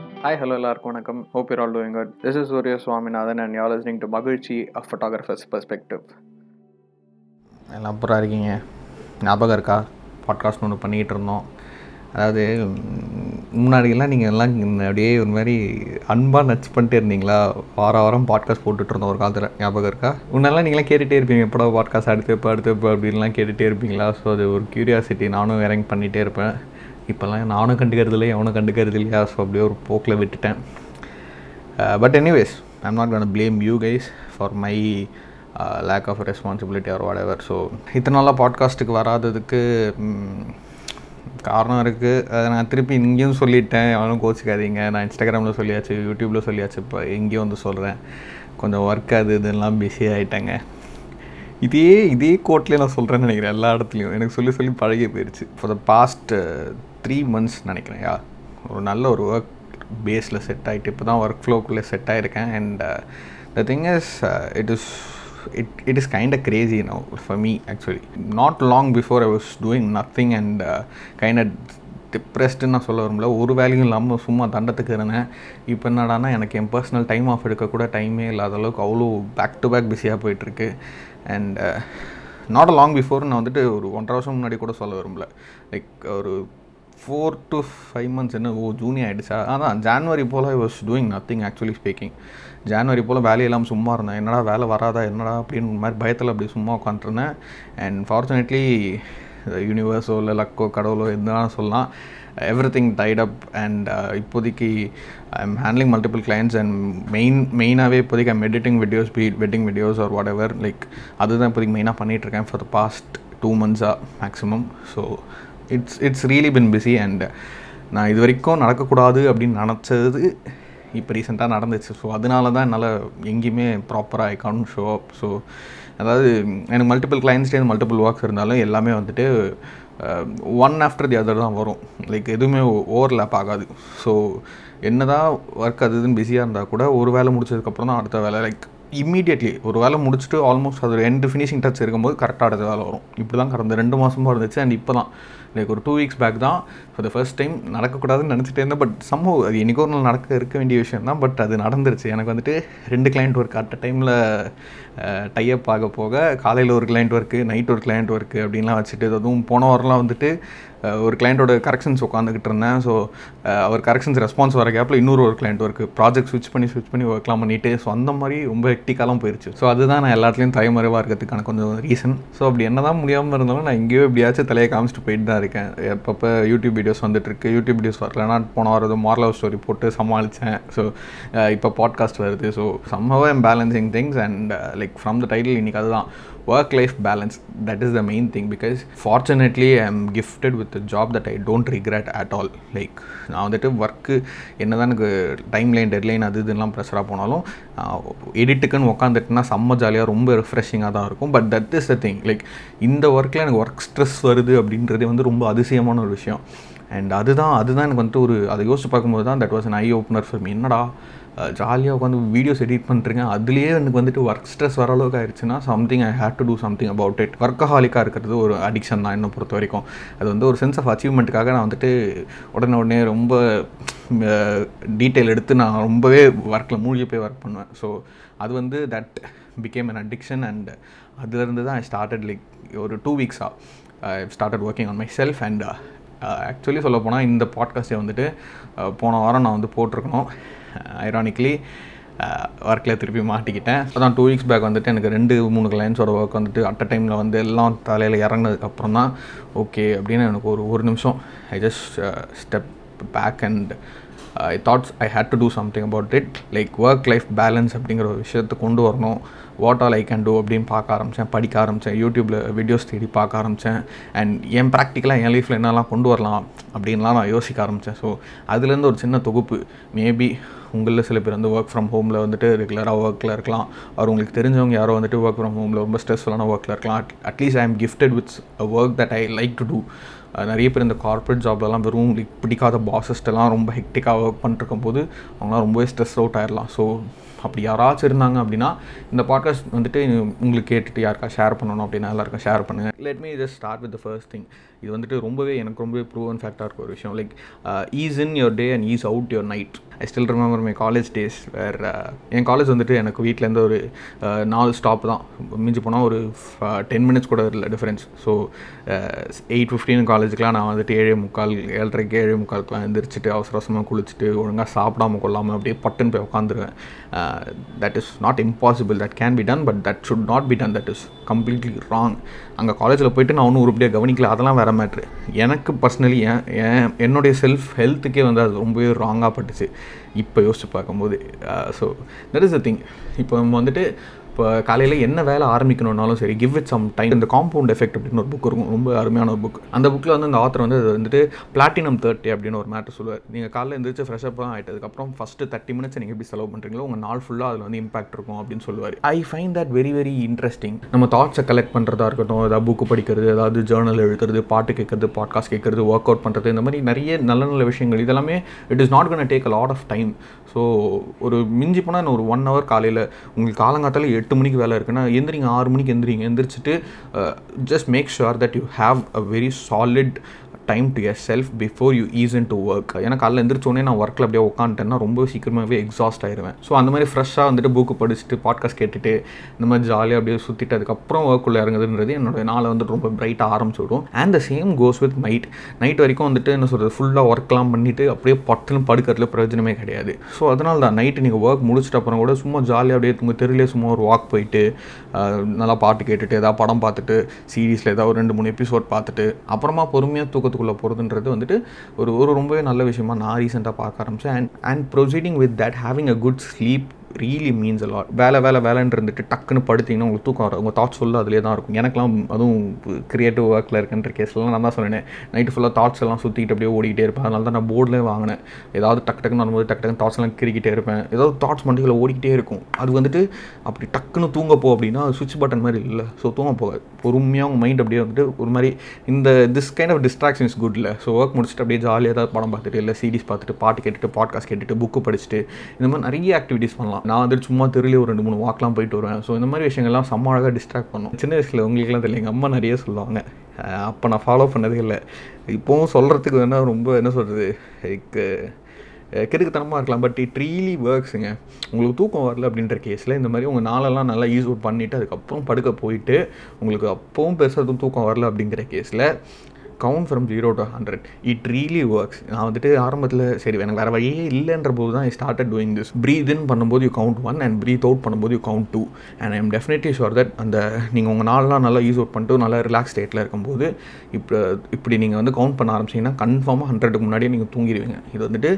Hi hello எல்லாருக்கும் வணக்கம். Hope you're all doing good this is Surya Swaminathan and you're listening to மகிழ்ச்சி a photographers perspective எல்லாம் அப்புறம் இருக்கீங்க? ஞாபகம் இருக்கா? பாட்காஸ்ட் ஒன்று பண்ணிகிட்டு இருந்தோம். அதாவது முன்னாடியெல்லாம் நீங்கள் எல்லாம் அப்படியே ஒரு மாதிரி அன்பாக நச்சு பண்ணிட்டே இருந்தீங்களா? வார வாரம் பாட்காஸ்ட் போட்டுட்டு இருந்தோம் ஒரு காலத்தில். ஞாபகம் இருக்கா? முன்னெல்லாம் நீங்களாம் கேட்டுகிட்டே இருப்பீங்க. எப்படா பாட்காஸ்ட் அடுத்து இப்போ அடுத்து இப்போ அப்படின்லாம் கேட்டுகிட்டே இருப்பீங்களா? ஸோ அது ஒரு க்யூரியாசிட்டி நானும் இறங்கி பண்ணிகிட்டே இருப்பேன். இப்போல்லாம் நானும் கண்டுக்கிறது இல்லை எவனும் கண்டுக்கிறது இல்லையா ஸோ அப்படியே ஒரு போக்கில் விட்டுட்டேன். But anyways I'm not gonna blame you guys for my lack of responsibility or whatever so இத்தனை நாளாக பாட்காஸ்ட்டுக்கு வராததுக்கு காரணம் இருக்குது அதை நான் திருப்பி இங்கேயும் சொல்லிட்டேன். அவனும் கோச்சிக்காதீங்க. நான் இன்ஸ்டாகிராமில் சொல்லியாச்சு யூடியூப்பில் சொல்லியாச்சு. இப்போ எங்கேயும் வந்து சொல்கிறேன் கொஞ்சம் ஒர்க் அது இதெல்லாம் பிஸி ஆகிட்டேங்க இதே இதே கோட்லேயே நான் சொல்கிறேன்னு நினைக்கிறேன் எல்லா இடத்துலையும். எனக்கு சொல்லி சொல்லி பழகி போயிடுச்சு for the past three months நினைக்கிறேன் யா. ஒரு நல்ல ஒரு ஒர்க் பேஸில் செட் ஆகிட்டு இப்போ தான் ஒர்க் ஃப்ளோக்குள்ளே set ஆகிருக்கேன் and the thing is it is it it is kind a crazy no for me actually not long before I was doing nothing and kind at டிப்ரெஸ்டுன்னு நான் சொல்ல வரும்ல ஒரு வேலையும் இல்லாமல் சும்மா தண்டத்துக்கு இருந்தேன். இப்போ என்னடானா எனக்கு என் பர்சனல் டைம் ஆஃப் எடுக்கக்கூட டைமே இல்லாத அளவுக்கு அவ்வளோ பேக் டு பேக் பிஸியாக போயிட்டுருக்கு. And not a long before நான் வந்துட்டு ஒரு ஒன்றரை வருஷம் முன்னாடி கூட சொல்ல விரும்பல. லைக் ஒரு ஃபோர் டு ஃபைவ் மந்த்ஸ் என்ன ஓ ஜூனி ஆகிடுச்சா அதான் January pole I was doing nothing actually speaking January போல் வேலையெல்லாம் சும்மா இருந்தேன். என்னடா வேலை வராதா என்னடா அப்படின்னு மாதிரி பயத்தில் அப்படி சும்மா உட்காந்துருந்தேன் அண்ட் ஃபார்ச்சுனேட்லி யூனிவர்ஸோ இல்லை லக்கோ கடவுளோ எதுனாலும் சொல்லலாம். Everything tied up and இப்போதைக்கு I am handling multiple clients and main மெயினாகவே இப்போதைக்கு I'm editing videos beat wedding videos or whatever like அதுதான் இப்போதைக்கு மெயினாக பண்ணிகிட்ருக்கேன் for the past two மந்த்ஸாக maximum so it's it's really been busy and நான் இது வரைக்கும் நடக்கக்கூடாது அப்படின்னு நினச்சது இப்போ ரீசெண்டாக நடந்துச்சு. ஸோ அதனால தான் என்னால் எங்கேயுமே ப்ராப்பராக I can show up so அதாவது எனக்கு மல்டிபிள் கிளைண்ட்ஸ்டே மல்டிபிள் ஒர்க்ஸ் இருந்தாலும் எல்லாமே வந்துட்டு ஒன் ஆஃப்டர் தி அதர் தான் வரும். லைக் எதுவுமே ஓவர்லேப் ஆகாது. ஸோ என்ன தான் ஒர்க் அது இதுன்னு பிஸியாக இருந்தால் கூட ஒரு வேலை முடிச்சதுக்கப்புறம் தான் அடுத்த வேலை. லைக் இம்மீடியட்லி ஒரு வேலை முடிச்சுட்டு ஆல்மோஸ்ட் அது எண்டு ஃபினிஷிங் டச் இருக்கும்போது கரெக்டாக அடுத்த வேலை வரும். இப்படி தான் கடந்த ரெண்டு மாதமாக இருந்துச்சு அண்ட் இப்போ தான் லைக் ஒரு டூ வீக்ஸ் பேக் தான் ஃபார் த ஃபர்ஸ்ட் டைம் நடக்கக்கூடாதுன்னு நினச்சிட்டே இருந்தேன் பட் சம்பவம் அது என்னைக்கோ ஒரு நாள் நடக்க இருக்க வேண்டிய விஷயம் தான் பட் அது நடந்துருச்சு. எனக்கு வந்துட்டு ரெண்டு கிளைண்ட் ஒர்க் அட் அ டைமில் டைப் ஆக போக காலையில் ஒரு கிளைண்ட் ஒர்க்கு நைட் ஒரு கிளைண்ட் ஒர்க்கு அப்படின்லாம் வச்சுட்டு அதுவும் போன வாரம்லாம் வந்துட்டு ஒரு கிளைண்ட்டோட கரெக்ஷன்ஸ் உட்காந்துக்கிட்டு இருந்தேன். ஸோ அவர் கரெக்ஷன்ஸ் ரெஸ்பான்ஸ் வர கேப்பில் இன்னொரு ஒரு கிளைண்ட் ஒர்க்கு ப்ராஜெக்ட் ஸ்விட்ச் பண்ணி ஸ்விட்ச் பண்ணி ஒர்க்லாம் பண்ணிட்டு ஸோ அந்த மாதிரி ரொம்ப ஹெக்டிக்காலாம் போயிடுச்சு ஸோ அதுதான் நான் எல்லாத்துலேயும் தலைமறைவாக இருக்கிறதுக்கான கொஞ்சம் ரீசன் ஸோ அப்படி என்ன தான் முடியாமல் இருந்தாலும் நான் எங்கேயோ எப்படியாச்சும் தலையை காமிச்சிட்டு போயிட்டு தான் இருக்கேன். எப்பப்போ யூடியூப் வீடியோஸ் வந்துட்டுருக்கு யூடியூப் வீடியோஸ் வரலன்னா போன வாரம் மாரல் ஸ்டோரி போட்டு சமாளித்தேன் ஸோ இப்போ பாட்காஸ்ட் வருது. So somehow am balancing things and like from the title இன்றைக்கி அதுதான். Work life balance that is the main thing because fortunately I am gifted with job that I don't regret at all like நான் வந்துட்டு work என்ன தான் எனக்கு time line deadline அது இதெல்லாம் ப்ரெஷராக போனாலும் எடிட்டுக்குன்னு உட்காந்துட்டுனா செம்ம ஜாலியாக ரொம்ப ரிஃப்ரெஷிங்காக தான் இருக்கும். But that is the thing like இந்த ஒர்க்கில் எனக்கு ஒர்க் ஸ்ட்ரெஸ் வருது அப்படின்றதே வந்து ரொம்ப அதிசயமான ஒரு விஷயம். அண்ட் அதுதான் அதுதான் எனக்கு வந்துட்டு ஒரு அதை யோசிச்சு பார்க்கும்போது தான் that was an eye opener for me என்னடா ஜாலியாக உட்காந்து வீடியோஸ் எடிட் பண்ணுறீங்க அதுலேயே எனக்கு வந்துட்டு ஒர்க் ஸ்ட்ரெஸ் வர அளவுக்கு ஆயிடுச்சுன்னா something I had to do something about it ஒர்க்கஹாலிக்காக இருக்கிறது ஒரு அடிக்ஷன் தான் என்னை பொறுத்த வரைக்கும். அது வந்து ஒரு சென்ஸ் ஆஃப் அச்சீவ்மெண்ட்டுக்காக நான் வந்துட்டு உடனே உடனே ரொம்ப டீட்டெயில் எடுத்து நான் ரொம்பவே ஒர்க்கில் மூழ்கி போய் ஒர்க் பண்ணுவேன். ஸோ அது வந்து that became an addiction and அதுலேருந்து தான் ஐ ஸ்டார்டட் லைக் ஒரு two வீக்ஸாக I started working on myself and actually சொல்ல போனால் இந்த பாட்காஸ்ட்டை வந்துட்டு போன வாரம் நான் வந்து போட்டிருக்கணும். Uh, ஐரானிக்லி uh, ஒர்க்கில் திருப்பி மாட்டிக்கிட்டேன். அதான் டூ வீக்ஸ் பேக் வந்துட்டு எனக்கு ரெண்டு மூணு கிளைண்ட்ஸோட ஒர்க் வந்துட்டு அட் அ டைமில் வந்து எல்லாம் தலையில் இறங்கினதுக்கப்புறம் தான் ஓகே அப்படின்னு எனக்கு ஒரு ஒரு நிமிஷம். I just step back and I thoughts I had to do something about it like work life balance அப்படிங்கிற ஒரு விஷயத்தை கொண்டு வரணும். What all I can do அப்படின்னு பார்க்க ஆரம்பித்தேன் படிக்க ஆரம்பித்தேன் யூடியூப்பில் வீடியோஸ் தேடி பார்க்க ஆரம்பித்தேன் அண்ட் என் ப்ராக்டிக்கலாக என் லைஃப்பில் என்னெல்லாம் கொண்டு வரலாம் அப்படின்லாம் நான் யோசிக்க ஆரம்பித்தேன் ஸோ அதுலேருந்து ஒரு சின்ன தொகுப்பு மேபி உங்களில் சில பேர் வந்து ஒர்க் ஃப்ரம் ஹோமில் வந்துட்டு ரெகுலராக ஒர்க்கில் இருக்கலாம். அவர் உங்களுக்கு தெரிஞ்சவங்க யாரோ வந்துட்டு ஒர்க் ஃப்ரம் ஹோமில் ரொம்ப ஸ்ட்ரெஸ்ஃபுல்லான ஒர்க்கில் இருக்கலாம். At least I am gifted with a work that I like to do நிறைய பேர் இந்த கார்ப்பரேட் ஜாப்லலாம் வெறும் like பிடிக்காத பாசஸ்ட்டெல்லாம் ரொம்ப ஹெக்டிக்காக ஒர்க் பண்ணிருக்கும் போது அவங்களாம் ரொம்பவே ஸ்ட்ரெஸ் அவுட் ஆயிடலாம். ஸோ அப்படி யாராச்சும் இருந்தாங்க அப்படின்னா இந்த பாட்காஸ்ட் வந்துட்டு உங்களுக்கு கேட்டுட்டு யாருக்கா ஷேர் பண்ணணும் அப்படின்னா எல்லாருக்கும் ஷேர் பண்ணுங்கள் let me just start with the first thing இது வந்துட்டு ரொம்பவே எனக்கு ரொம்பவே ப்ரூவன் ஃபேக்டாக இருக்க ஒரு விஷயம். Like ease in your day and ease out your night I still remember my college days where N college வந்துட்டு எனக்கு வீட்டிலேருந்து ஒரு uh, நாலு ஸ்டாப் தான். மிஞ்சி போனால் ஒரு uh, டென் மினிட்ஸ் கூட இல்லை டிஃப்ரென்ஸ் ஸோ எயிட் ஃபிஃப்டின் காலேஜுக்குலாம் நான் வந்துட்டு ஏழே முக்கால் ஏழரைக்கு ஏழே முக்காலுக்குலாம் எந்திரிச்சிட்டு அவசர அவசரமாக குளிச்சுட்டு ஒழுங்காக சாப்பிடாம கொள்ளாமல் அப்படியே பட்டுன்னு போய் உட்காந்துருவேன் uh, that is not impossible that can be done but that should not be done that is completely wrong அங்கே காலேஜில் போயிட்டு நான் ஒன்றும் உருப்படியாக கவனிக்கல. அதெல்லாம் வேறு மேட்ரு எனக்கு பர்சனலி என் என்னுடைய செல்ஃப் ஹெல்த்துக்கே வந்து அது ரொம்பவே ராங்காக பட்டுச்சு. இப்போ யோசிச்சு பார்க்கும்போது. So that is the thing இப்போ நம்ம வந்துட்டு இப்போ காலையில் என்ன வேலை ஆரம்பிக்கணும்னாலும் சரி கிவ் இட் சம் டைம் இந்த காம்பவுண்ட் எஃபெக்ட் அப்படின்னு ஒரு புக் இருக்கும். ரொம்ப அருமையான ஒரு புக் அந்த புக்கில் வந்து அந்த ஆத்தர் வந்து அது வந்துட்டு பிளாட்டினம் தேர்ட்டி அப்படின்னு ஒரு மேட்டர் சொல்லுவார். நீங்கள் காலையில் எழுந்திரிச்சு ஃப்ரெஷ்அப் தான் ஆகிட்டதுக்கப்புறம் ஃபஸ்ட்டு தேர்ட்டி மினிட்ஸ் நீங்கள் எப்படி செலவு பண்ணுறீங்களோ உங்கள் நாள் ஃபுல்லாக அதில் வந்து இம்பாக்ட் இருக்கும் அப்படின்னு சொல்லுவார். I find that very very interesting நம்ம தாட்ஸை கலெக்ட் பண்ணுறதா இருக்கட்டும் ஏதாவது புக்கு படிக்கிறது ஏதாவது ஜேர்னல் எழுதுறது பாட்டு கேட்கறது பாட்காஸ்ட் கேட்குறது ஒர்க் அவுட் பண்ணுறது இந்த மாதிரி நிறைய நல்ல நல்ல விஷயங்கள். இதெல்லாமே it is not gonna take a lot of time so ஒரு மிஞ்சி போனால் ஒரு ஒன் ஹவர் காலையில் உங்களுக்கு காலங்காத்தால எட்டு மணிக்கு வேலை இருக்குன்னா எந்திரிங்க ஆறு மணிக்கு எந்திரிங்க. எந்திரிச்சிட்டு just make sure that you have a very solid time to yourself before you ease into work ஏன்னா காலைல எந்திரிச்சோடனே நான் ஒர்க்கில் அப்படியே உட்காந்துட்டேன்னா ரொம்ப சீக்கிரமாகவே எக்ஸாஸ்ட் ஆயிடுவேன் ஸோ அந்த மாதிரி ஃப்ரெஷ்ஷாக வந்துட்டு புக்கு படிச்சுட்டு பாட்காஸ்ட் கேட்டுட்டு இந்த மாதிரி ஜாலியாக அப்படியே சுற்றிட்டு அதுக்கப்புறம் ஒர்க்குள்ளே இறங்குதுன்றது என்னோட நாளை வந்துட்டு ரொம்ப பிரைட்டாக ஆரம்பிச்சு விடும். And the same goes with night night வரைக்கும் வந்துட்டு என்ன சொல்கிறது ஃபுல்லாக ஒர்க்லாம் பண்ணிவிட்டு அப்படியே பட்டுன்னு படுக்கிறதுல பிரயோஜனமே கிடையாது. ஸோ அதனால தான் நைட்டு நீங்கள் ஒர்க் முடிச்சிட்ட அப்புறம் கூட சும்மா ஜாலியாக அப்படியே உங்கள் தெருவிலே சும்மா ஒரு வாக் போயிட்டு நல்லா பாட்டு கேட்டுட்டு ஏதாவது படம் பார்த்துட்டு சீரீஸில் ஏதாவது ஒரு ரெண்டு மூணு எபிசோட் பார்த்துட்டு அப்புறமா பொறுமையாக தூக்கத்துக்கு தூக்கத்துக்குள்ளே போகிறதுன்றது வந்துட்டு ஒரு ஒரு ரொம்பவே நல்ல விஷயமா நான் ரீசெண்டாக பார்க்க ஆரம்பித்தேன் and and proceeding with that having a good sleep really means எல்லாம் வேலை வேலை வேலைன்னு இருந்துட்டு டக்குன்னு படுத்தீங்கன்னா உங்களுக்கு தூக்கம் வரும் உங்கள் தாட்ஸ் ஃபுல்லாக அதிலே தான் இருக்கும். எனக்குலாம் அதுவும் கிரியேட்டிவ் ஒர்க்கில் இருக்குன்ற கேஸ்லாம் நான் தான் சொன்னேன். நைட்டு ஃபுல்லாக தாட்ஸ் எல்லாம் சுற்றிட்டு அப்படியே ஓடிக்கிட்டே இருப்பேன். அதனால தான் நான் போர்டில் வாங்கினேன். ஏதாவது டக்கு டக்குன்னு வரும்போது டக்கு டக்குன்னு தாட்ஸ் எல்லாம் கிரிக்கிட்டே இருப்பேன். ஏதாவது தாட்ஸ் மண்டிகளை ஓடிக்கிட்டே இருக்கும். அது வந்துட்டு அப்படி டக்குன்னு தூங்க போ அப்படின்னா சுவிட்ச் பட்டன் மாதிரி இல்லை. ஸோ தூங்க போகாது. பொறுமையாக உங்கள் மைண்ட் அப்படியே வந்துட்டு ஒரு மாதிரி இந்த this kind of distraction is good இல்லை ஸோ ஒர்க் முடிச்சுட்டு அப்படியே ஜாலியாக ஏதாவது படம் பார்த்துட்டு இல்லை சீரிஸ் பார்த்துட்டு பாட்டு கேட்டுட்டு பாட்காஸ்ட் கேட்டுட்டு புக்கு படிச்சுட்டு இந்த மாதிரி நிறைய ஆக்டிவிட்டீஸ் பண்ணலாம். நான் வந்துட்டு சும்மா தெருலேயே ஒரு ரெண்டு மூணு வாக்லாம் போயிட்டு வருவேன். ஸோ இந்த மாதிரி விஷயங்கள்லாம் செம்ம அழகாக டிஸ்ட்ராக்ட் பண்ணும். சின்ன வயசில் உங்களுக்குலாம் தெரியல எங்கள் அம்மா நிறைய சொல்லுவாங்க. அப்போ நான் ஃபாலோ பண்ணதே இல்லை. இப்போவும் சொல்கிறதுக்கு வேணால் ரொம்ப என்ன சொல்கிறது லைக் கிறுக்குத்தனமாக இருக்கலாம். பட் இட் ரீலி ஒர்க்ஸுங்க உங்களுக்கு தூக்கம் வரல அப்படின்ற கேஸில் இந்த மாதிரி உங்கள் நாளெல்லாம் நல்லா யூஸ் அவுட் பண்ணிவிட்டு அதுக்கப்புறம் படுக்க போயிட்டு உங்களுக்கு அப்பவும் பெருசாக எதுவும் தூக்கம் வரல அப்படிங்கிற கேஸில் count from zero to hundred it really works நான் வந்துட்டு ஆரம்பத்தில் சரி எனக்கு வேறு வழியே இல்லைன்ற போது தான் I started doing this breathe in பண்ணும்போது you count one and breathe out பண்ணும்போது you count two and I'm definitely sure that அந்த நீங்கள் உங்கள் நாளெலாம் நல்லா யூஸ் அவுட் பண்ணிட்டு நல்லா ரிலாக்ஸ் ஸ்டேட்டில் இருக்கும்போது இப்போ இப்படி நீங்கள் வந்து கவுண்ட் பண்ண ஆரம்பிச்சிங்கன்னா கன்ஃபார்மாக ஹண்ட்ரடுக்கு முன்னாடியே நீங்கள் தூங்கிடுவீங்க. இது வந்துட்டு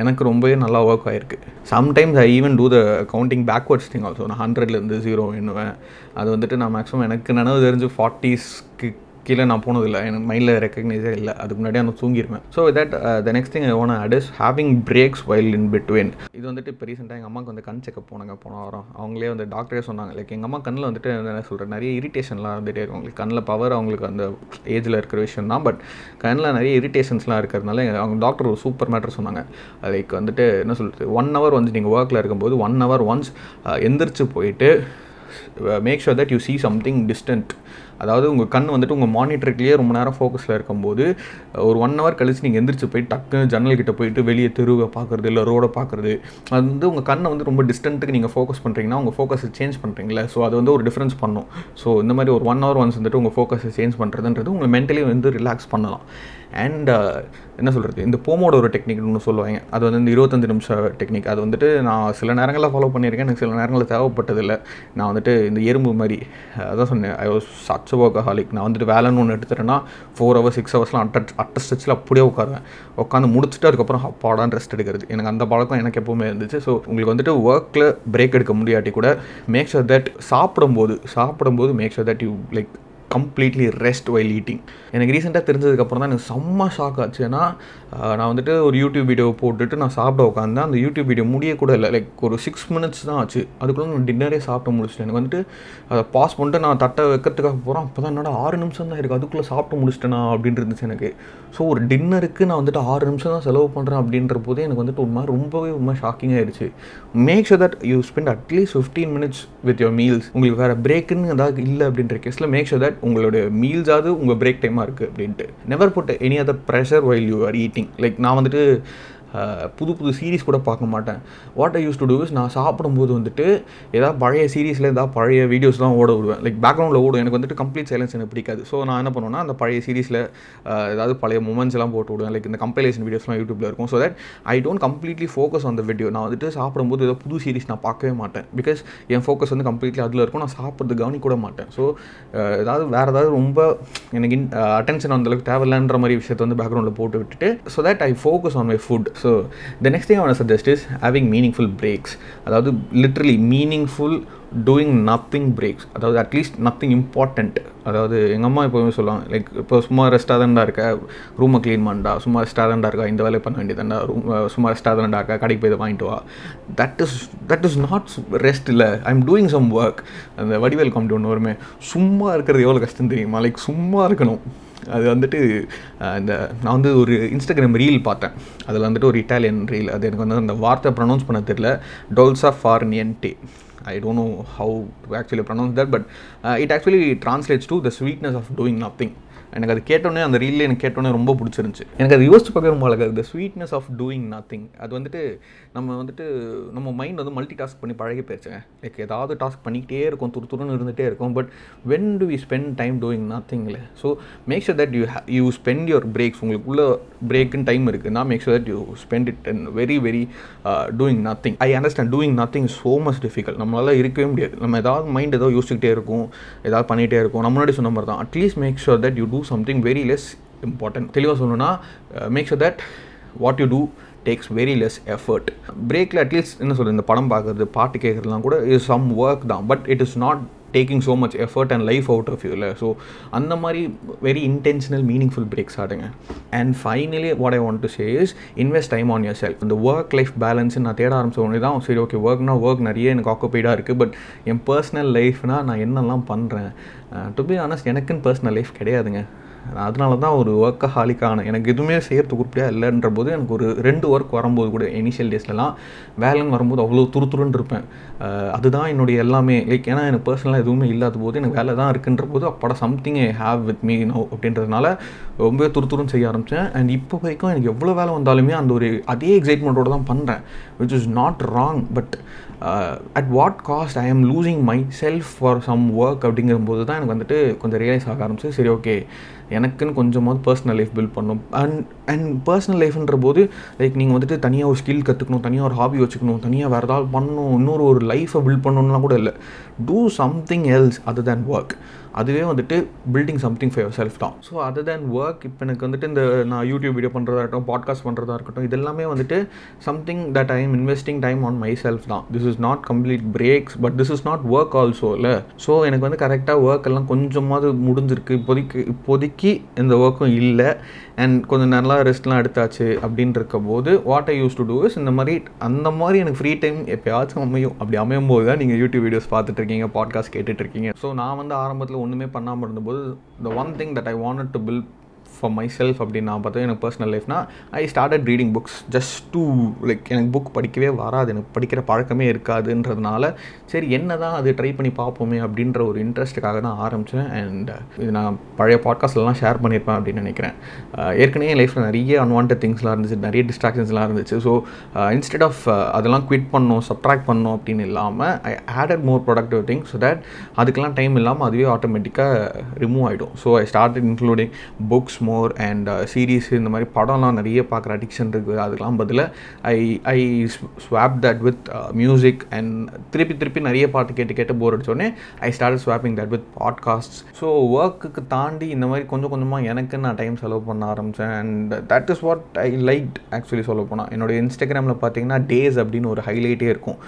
எனக்கு ரொம்பவே நல்லா ஒர்க் ஆகிருக்கு sometimes I even do the counting backwards thing also நான் ஹண்ட்ரட்லேருந்து ஜீரோ எண்ணுவேன். அது வந்துட்டு நான் மேக்ஸிமம் எனக்கு நினைவு தெரிஞ்சு ஃபார்ட்டிஸ்க்கு கீழே நான் போனதில்லை. எனக்கு மைண்டில் ரெக்கக்னைஸே இல்லை. அதுக்கு முன்னாடியே நான் தூங்கிடுவேன் so that the next thing I want add is having breaks while in between இது வந்துட்டு இப்போ ரீசெண்டாக எங்கள் அம்மாவுக்கு வந்து கண் செக்கப் போனாங்க. போன வாரம். அவங்களே வந்து டாக்டரே சொன்னாங்க. லைக் எங்கள் அம்மா கண்ணில் வந்துட்டு என்ன சொல்கிறேன் நிறைய இரிட்டேஷன்லாம் வந்துட்டே இருக்கும். அவங்களுக்கு கண்ணில் பவர் அவங்களுக்கு அந்த ஏஜில் இருக்கிற விஷயம் தான். பட் கண்ணில் நிறைய இரிட்டேஷன்ஸ்லாம் இருக்கிறதுனால அவங்க டாக்டர் ஒரு சூப்பர் மேட்டர் சொன்னாங்க. லைக் வந்துட்டு என்ன சொல்கிறது ஒன் ஹவர் வந்து நீங்கள் ஒர்க்கில் இருக்கும்போது ஒன் ஹவர் ஒன்ஸ் எந்திரிச்சு போயிட்டு make sure that you see something distant அதாவது உங்கள் கண் வந்துட்டு உங்கள் மானிட்டருக்குலேயே ரொம்ப நேரம் ஃபோக்கஸில் இருக்கும்போது ஒரு ஒன் ஹவர் கழிச்சு நீங்கள் எந்திரிச்சு போய் டக்குன்னு ஜன்னல் கிட்ட போயிட்டு வெளியே தெருவை பார்க்குறது இல்லை ரோடை பார்க்குறது அது வந்து உங்கள் கண்ணை வந்து ரொம்ப டிஸ்டன்ட்டுக்கு நீங்கள் ஃபோக்கஸ் பண்ணுறீங்கன்னா உங்கள் ஃபோக்கஸை சேஞ்ச் பண்ணுறீங்களே ஸோ அது வந்து ஒரு டிஃப்ரென்ஸ் பண்ணும். ஸோ இந்த மாதிரி ஒரு ஒன் ஹவர் ஒன்ஸ் வந்துட்டு உங்கள் ஃபோக்கஸை சேஞ்ச் பண்ணுறதுன்றது உங்களை மென்டலி வந்து ரிலாக்ஸ் பண்ணலாம். அண்ட் என்ன சொல்கிறது இந்த போமோட ஒரு டெக்னிக்னு ஒன்று சொல்லுவாங்க. அது வந்து இந்த இருபத்தஞ்சு நிமிஷம் டெக்னிக் அது வந்துட்டு நான் சில நேரங்களில் ஃபாலோ பண்ணியிருக்கேன். எனக்கு சில நேரங்களில் தேவைப்பட்டதில்லை. நான் வந்துட்டு இந்த எறும்பு மாதிரி அதான் சொன்னேன். ஐ வாஸ் சச் ஒர்க்கஹாலிக் நான் வந்துட்டு வேலைன்னு ஒன்று எடுத்துட்டேன்னா ஃபோர் ஹவர்ஸ் சிக்ஸ் ஹவர்ஸ்லாம் அட்ட அட்ட ஸ்ட்ரெச்சில் அப்படியே உட்காருவேன். உட்காந்து முடிச்சுட்டு அதுக்கப்புறம் அப்பாடான்னு ரெஸ்ட் எடுக்கிறது. எனக்கு அந்த பழக்கம் எனக்கு எப்பவுமே இருந்துச்சு. ஸோ உங்களுக்கு வந்துட்டு ஒர்க்கில் பிரேக் எடுக்க முடியாட்டி கூட மேக் ஷுர் தட் சாப்பிடும்போது சாப்பிடும்போது make sure that you like completely rest while eating எனக்கு ரீசெண்டாக தெரிஞ்சதுக்கப்புறம் தான் எனக்கு செம்ம ஷாக் ஆச்சு. ஏன்னா நான் வந்துட்டு ஒரு யூடியூப் வீடியோ போட்டுட்டு நான் சாப்பிட உட்காந்தேன் அந்த யூடியூப் வீடியோ முடியக்கூட இல்லை. லைக் ஒரு சிக்ஸ் மினிட்ஸ் தான் ஆச்சு. அதுக்குள்ளே நான் டின்னரே சாப்பிட்டு முடிச்சிட்டேன். எனக்கு வந்துட்டு அதை பாஸ் பண்ணிட்டு நான் தட்டை வைக்கிறதுக்காக போகிறேன் அப்போ தான் என்னோட ஆறு நிமிஷம் தான் இருக்குது அதுக்குள்ளே சாப்பிட்டு முடிச்சிட்டேனா அப்படின்னு இருந்துச்சு எனக்கு. ஸோ ஒரு டின்னருக்கு நான் வந்துட்டு ஆறு நிமிஷம் தான் செலவு பண்ணுறேன் அப்படின்ற போதே எனக்கு வந்துட்டு உண்மை ரொம்பவே ஒரு ஷாக்கிங் ஆயிடுச்சு make sure that you spend at least fifteen minutes with your meals உங்களுக்கு வேறு பிரேக்குன்னு ஏதாவது இல்லை அப்படின்ற கேஸில் மேக் ஷோ தட் உங்களோட மீல்ஸாவது உங்கள் பிரேக் டைமாக இருக்குது அப்படின்ட்டு. Never put any other pressure while you are eating like நான் வந்துட்டு புது புது சீரிஸ் கூட பார்க்க மாட்டேன். What I use to do is நான் சாப்பிடும்போது வந்துட்டு ஏதாவது பழைய சீரீஸில் ஏதாவது பழைய வீடியோஸ் தான் ஓட விடுவேன். லைக் பேக்ரவுண்டில் ஓடும். எனக்கு வந்துட்டு கம்ப்ளீட் சைலன்ஸ் எனக்கு பிடிக்காது. ஸோ நான் என்ன பண்ணுவேன்னா அந்த பழைய சீரீஸில் ஏதாவது பழைய மூமெண்ட்ஸ் எல்லாம் போட்டு விடுவேன். லைக் இந்த கம்பைலேஷன் வீடியோஸ்லாம் யூடியூப்பில் இருக்கும். So that I don't completely focus on the video நான் வந்துட்டு சாப்பிடும்போது ஏதோ புது சீரிஸ் நான் பார்க்கவே மாட்டேன். பிகாஸ் என் ஃபோக்கஸ் வந்து கம்ப்ளீட்லி அதில் இருக்கும். நான் சாப்பிட்றது கவனிக்க கூட மாட்டேன் ஸோ ஏதாவது வேறு ஏதாவது ரொம்ப எனக்கு அட்டென்ஷன் அந்தளவுக்கு தேவையில்லைன்ற மாதிரி விஷயத்தை வந்து பேக்ரவுண்டில் போட்டு விட்டுட்டு so that I focus on my food so the next thing அவனை suggest is having meaningful breaks அதாவது literally meaningful doing nothing breaks அதாவது அட்லீஸ்ட் நத்திங் இம்பார்ட்டண்ட் அதாவது எங்கள் அம்மா எப்போவுமே சொல்லுவாங்க லைக் இப்போ சும்மா ரெஸ்ட்டாக தான்டா இருக்க. ரூமை க்ளீன் பண்ணா சும்மா ரெஸ்ட்டாக தான்டா இருக்கா. இந்த வேலையை பண்ண வேண்டியதாண்டா ரூம் சும்மா ரெஸ்ட்டாக தான்டா இருக்கா. கடைக்கு போய் வாங்கிட்டு வா. That is that is not rest இல்லை. I am doing some work அந்த வடிவேல் காமெடி ஒன்று வருமே. சும்மா இருக்கிறது எவ்வளோ கஷ்டம் தெரியுமா? லைக் சும்மா இருக்கணும். அது வந்துட்டு அந்த இந்த நான் வந்து ஒரு இன்ஸ்டாகிராம் ரீல் பார்த்தேன். அதில் வந்துட்டு ஒரு இட்டாலியன் ரீல் அது எனக்கு வந்து அந்த வார்த்தை ப்ரொனவுன்ஸ் பண்ண தெரியல. டோல்ஸா ஃபார் நியன்டே I don't know how to actually pronounce that but it actually translates to the sweetness of doing nothing எனக்கு அது கேட்டோன்னே அந்த ரீலில் எனக்கு கேட்டோன்னே ரொம்ப பிடிச்சிருந்துச்சு. எனக்கு அது யோசிச்சு பார்க்க ரொம்ப அழகாக இருக்குது ஸ்வீட்னஸ் ஆஃப் டூயிங் நத்திங் அது வந்துட்டு நம்ம வந்துட்டு நம்ம மைண்ட் வந்து மல்டி டாஸ்க் பண்ணி பழகி போயிடுச்சுங்க லைக் ஏதாவது டாஸ்க் பண்ணிக்கிட்டே இருக்கும் துரு துருன்னு இருந்துகிட்டே இருக்கும். But when do we spend time doing நத்திங்கில் so make sure that you you spend your breaks உங்களுக்குள்ள பிரேக்குன்னு டைம் இருக்குது நான் make sure that you spend it and very very doing nothing I understand doing nothing so much difficult நம்மளால் இருக்கவே முடியாது. நம்ம ஏதாவது mind ஏதோ யோசிச்சுக்கிட்டே இருக்கும். ஏதாவது பண்ணிகிட்டே இருக்கும். நம்ம முன்னாடி சொன்ன மாதிரி தான். At least make sure that you do something very less important தெளிவாக சொல்லணும்னா make sure that what you do takes very less effort பிரேக்கில் அட்லீஸ்ட் என்ன சொல்கிறது இந்த படம் பார்க்குறது பாட்டு கேட்குறதுலாம் கூட இஸ் சம் ஒர்க் தான். But it is not taking so much effort and life out of யூவில் so அந்த மாதிரி வெரி இன்டென்ஷனல் மீனிங்ஃபுல் பிரேக்ஸ் ஆடுங்க. And finally what I want to say is invest time on yourself இந்த work life balance நான் தேட ஆரம்பிச்ச உடனே தான் சரி ஓகே ஒர்க்னா ஒர்க் நிறைய எனக்கு ஆக்குப்பைடாக இருக்குது பட் என் பர்சனல் லைஃப்னால் நான் என்னெல்லாம் பண்ணுறேன் டு பி ஆனஸ்ட் எனக்குன்னு பர்சனல் லைஃப் கிடையாதுங்க. அதனால தான் ஒரு ஒர்க்கஹாலிக்கான எனக்கு எதுவுமே செய்கிறதுக்கு உருப்படியாக இல்லைன்ற போது எனக்கு ஒரு ரெண்டு ஒர்க் வரும்போது கூட இனிஷியல் டேஸ்லலாம் வேலைன்னு வரும்போது அவ்வளோ துருத்துருன்னு இருப்பேன். அதுதான் என்னுடைய எல்லாமே. லைக் ஏன்னா எனக்கு பர்சனலாக எதுவுமே இல்லாத போது எனக்கு வேலை தான் இருக்குன்ற போது அப்பட something I have with me no அப்படின்றதுனால ரொம்பவே துருதுருன்னு செய்ய ஆரம்பித்தேன் அண்ட் இப்போ வரைக்கும் எனக்கு எவ்வளோ வேலை வந்தாலுமே அந்த ஒரு அதே எக்ஸைட்மெண்ட்டோடு தான் பண்ணுறேன் which is not wrong but at what cost I am losing myself for some work அப்படிங்கும்போது தான் எனக்கு வந்துட்டு கொஞ்சம் ரியலைஸ் ஆக ஆரம்பிச்சு சரி ஓகே எனக்குன்னு கொஞ்சமாவது பர்சனல் லைஃப் பில்ட் பண்ணும். அண்ட் அண்ட் பர்சனல் லைஃப்ன்ற போது லைக் நீங்கள் வந்துட்டு தனியாக ஒரு ஸ்கில் கற்றுக்கணும் தனியாக ஒரு ஹாபி வச்சுக்கணும் தனியாக வேறு ஏதாவது பண்ணணும் இன்னொரு ஒரு லைஃப்பை பில்ட் பண்ணணும்லாம் கூட இல்லை. Do something else other than work அதுவே வந்துட்டு building something for yourself தான். ஸோ அதர் தேன் ஒர்க் இப்போ எனக்கு வந்துட்டு இந்த நான் யூடியூப் வீடியோ பண்ணுறதா இருக்கட்டும் பாட்காஸ்ட் பண்ணுறதா இருக்கட்டும் இதெல்லாமே வந்துட்டு something that I am investing time on myself தான். This is not complete breaks but this is not work also இல்லை? ஸோ எனக்கு வந்து கரெக்டாக ஒர்க் எல்லாம் கொஞ்சமாவது முடிஞ்சிருக்கு. இப்போதைக்கு இப்போதைக்கு இந்த ஒர்க்கும் இல்லை. அண்ட் கொஞ்சம் நல்லா ரெஸ்ட்லாம் எடுத்தாச்சு அப்படின்னு இருக்கும்போது what I use to do is இந்த மாதிரி அந்த மாதிரி எனக்கு ஃப்ரீ டைம் எப்போயாச்சும் அமையும். அப்படி அமையும் போது தான் நீங்கள் யூடியூப் வீடியோஸ் பார்த்துட்ருக்கீங்க பாட்காஸ்ட் கேட்டுட்ருக்கீங்க. ஸோ நான் வந்து ஆரம்பத்தில் ஒன்றுமே பண்ணாமல் இருந்தபோது the one thing that I want to build for myself அப்படின்னு நான் பார்த்தா எனக்கு personal லைஃப்னா I started reading books just do like எனக்கு புக் படிக்கவே வராது. எனக்கு படிக்கிற பழக்கமே இருக்காதுன்றதுனால சரி என்ன தான் அது ட்ரை பண்ணி பார்ப்போமே அப்படின்ற ஒரு இன்ட்ரெஸ்ட்டுக்காக தான் ஆரம்பித்தேன் அண்ட் uh, இது நான் பழைய பாட்காஸ்ட்லாம் ஷேர் பண்ணியிருப்பேன் அப்படின்னு நினைக்கிறேன். Uh, ஏற்கனவே என் லைஃப்பில் நிறைய அன்வான்ட் திங்ஸ்லாம் இருந்துச்சு. நிறைய டிஸ்ட்ராக்ஷன்ஸ்லாம் இருந்துச்சு. ஸோ இன்ஸ்டெட் ஆஃப் அதெல்லாம் குவிட் பண்ணோம் சப்ட்ராக்ட் பண்ணோம் அப்படின்னு இல்லாமல் I added more productive thing so that அதுக்கெல்லாம் டைம் இல்லாமல் அதுவே ஆட்டோமேட்டிக்காக ரிமூவ் ஆகிடும் so I start including books more more and series இந்த மாதிரி படம்லாம் நிறைய பார்க்குற அடிக்ஷன் இருக்குது. அதுக்கெலாம் பதிலாக I I swap that with music and திருப்பி திருப்பி நிறைய பாட்டு கேட்டு கேட்டு bore அடித்தோடனே I start swapping that with podcast so ஒர்க்குக்கு தாண்டி இந்த மாதிரி கொஞ்சம் கொஞ்சமாக எனக்கு நான் டைம் செலவு பண்ண ஆரம்பித்தேன் and that is what I like actually சொல்ல போனால் என்னோட இன்ஸ்டாகிராமில் பார்த்தீங்கன்னா டேஸ் அப்படின்னு ஒரு ஹைலைட்டே இருக்கும்.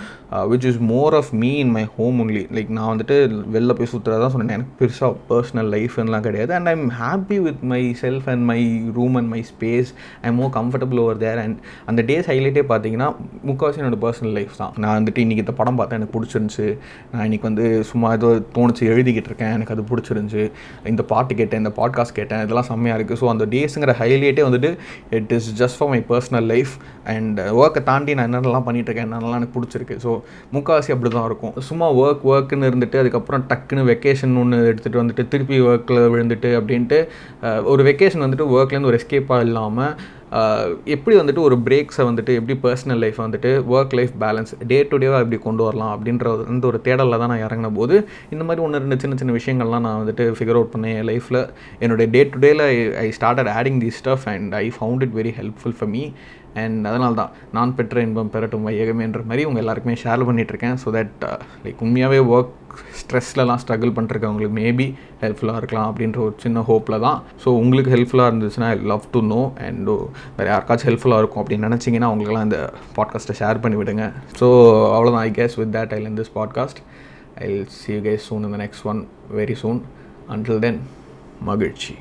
Which is more of me in my home only like நான் வந்துட்டு வெளில போய் சுற்றுறதான் சொன்னேன் எனக்கு பெருசாக பர்சனல் லைஃப்லாம் கிடையாது. And I am happy with myself self and my room and my space I more comfortable over there and அந்த டேஸ் ஹைலைட்டே பார்த்தீங்கன்னா முக்கால்வாசி என்னோட பர்சனல் லைஃப் தான். நான் வந்துட்டு இன்றைக்கி இந்த படம் பார்த்தேன் எனக்கு பிடிச்சிருந்துச்சு. நான் இன்றைக்கி வந்து சும்மா ஏதோ தோணுச்சு எழுதிக்கிட்டு இருக்கேன். எனக்கு அது பிடிச்சிருந்துச்சு. இந்த பாட்டு கேட்டேன் இந்த பாட்காஸ்ட் கேட்டேன். இதெல்லாம் செம்மையாக இருக்குது ஸோ அந்த டேஸுங்கிற ஹைலைட்டே வந்துட்டு it is just for my personal life and ஒர்க்கை தாண்டி நான் என்னென்னலாம் பண்ணிகிட்ருக்கேன் இருக்கேன் என்னென்னலாம் எனக்கு பிடிச்சிருக்கு. ஸோ முக்கால்வாசி அப்படி தான் இருக்கும். சும்மா ஒர்க் ஒர்க்குன்னு இருந்துட்டு அதுக்கப்புறம் டக்குன்னு வெக்கேஷன் ஒன்று எடுத்துகிட்டு வந்துட்டு திருப்பி ஒர்க்கில் விழுந்துட்டு அப்படின்ட்டு ஒரு வெக் வெக்கேஷன் வந்துட்டு ஒர்க்லேருந்து ஒரு எஸ்கேப்பாக இல்லாமல் எப்படி வந்துட்டு ஒரு பிரேக்ஸை வந்துட்டு எப்படி பர்சனல் லைஃப் வந்துட்டு work life balance day to டேவாக எப்படி கொண்டு வரலாம் அப்படின்ற ஒரு- அந்த ஒரு தேடலில் தான் நான் இறங்கின போது இந்த மாதிரி ஒன்று ரெண்டு சின்ன சின்ன விஷயங்கள்லாம் நான் வந்துட்டு ஃபிகர் அவுட் பண்ணேன் என் லைஃப்பில் என்னுடைய டே டு டேல I started adding the stuff and I found it very helpful for me and அதனால தான் நான் பெற்ற இன்பம் பெறட்டும் வையகமேன்ற மாதிரி உங்கள் எல்லாருக்குமே ஷேர் பண்ணிகிட்ருக்கேன் ஸோ தட் லைக் uh, உண்மையாகவே ஒர்க் ஸ்ட்ரெஸ்லலாம் ஸ்ட்ரகிள் பண்ணிருக்கவங்களுக்கு மேபி ஹெல்ப்ஃபுல்லாக இருக்கலாம் அப்படின்ற ஒரு சின்ன ஹோப்பில் தான். ஸோ உங்களுக்கு ஹெல்ப்ஃபுல்லாக இருந்துச்சுன்னா I love to know and வேறு யாருக்காச்சும் ஹெல்ப்ஃபுல்லாக இருக்கும் அப்படின்னு நினச்சிங்கன்னா அவங்களுக்குலாம் இந்த பாட்காஸ்ட்டை ஷேர் பண்ணி விடுங்க. ஸோ அவ்வளோதான் I guess with that I end this podcast I see you guys soon இந்த next one very soon until then மகிழ்ச்சி.